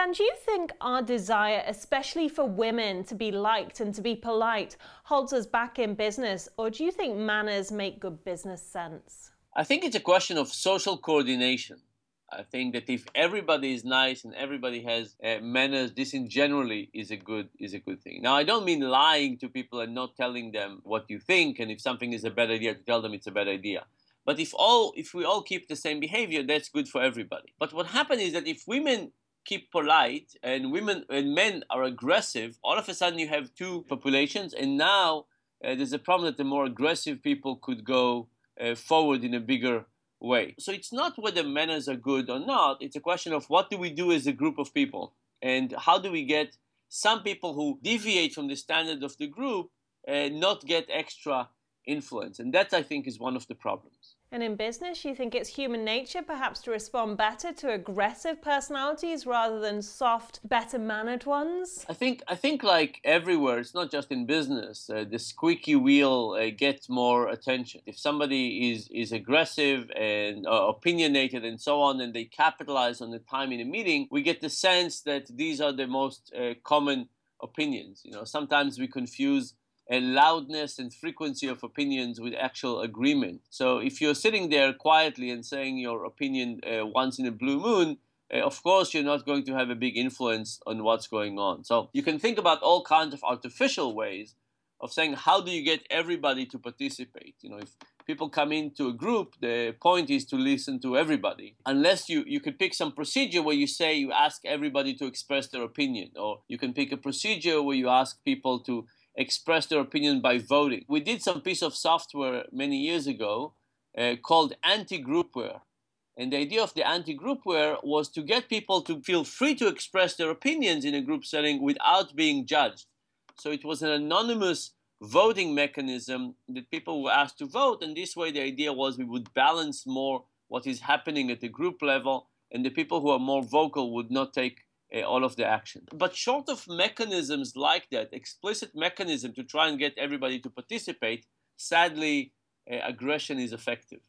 Dan, do you think our desire, especially for women, to be liked and to be polite, holds us back in business, or do you think manners make good business sense? I think it's a question of social coordination. I think that if everybody is nice and everybody has uh, manners, this in generally is a good is a good thing. Now, I don't mean lying to people and not telling them what you think, and if something is a bad idea, to tell them it's a bad idea. But if all if we all keep the same behavior, that's good for everybody. But what happens is that if women keep polite and women and men are aggressive, all of a sudden you have two populations, and now uh, there's a problem that the more aggressive people could go uh, forward in a bigger way. So it's not whether manners are good or not, it's a question of what do we do as a group of people and how do we get some people who deviate from the standard of the group and not get extra influence. And that, I think, is one of the problems. And in business, you think it's human nature perhaps to respond better to aggressive personalities rather than soft, better mannered ones? I think I think like everywhere, it's not just in business. Uh, the squeaky wheel uh, gets more attention. If somebody is is aggressive and uh, opinionated and so on, and they capitalize on the time in a meeting, we get the sense that these are the most uh, common opinions. You know, sometimes we confuse and loudness and frequency of opinions with actual agreement. So if you're sitting there quietly and saying your opinion uh, once in a blue moon, uh, of course you're not going to have a big influence on what's going on. So you can think about all kinds of artificial ways of saying how do you get everybody to participate? You know, if people come into a group, the point is to listen to everybody. Unless you, you could pick some procedure where you say you ask everybody to express their opinion, or you can pick a procedure where you ask people to express their opinion by voting. We did some piece of software many years ago uh, called anti-groupware. And the idea of the anti-groupware was to get people to feel free to express their opinions in a group setting without being judged. So it was an anonymous voting mechanism that people were asked to vote. And this way, the idea was we would balance more what is happening at the group level, and the people who are more vocal would not take uh, all of the action. But short of mechanisms like that, explicit mechanism to try and get everybody to participate, sadly, uh, aggression is effective.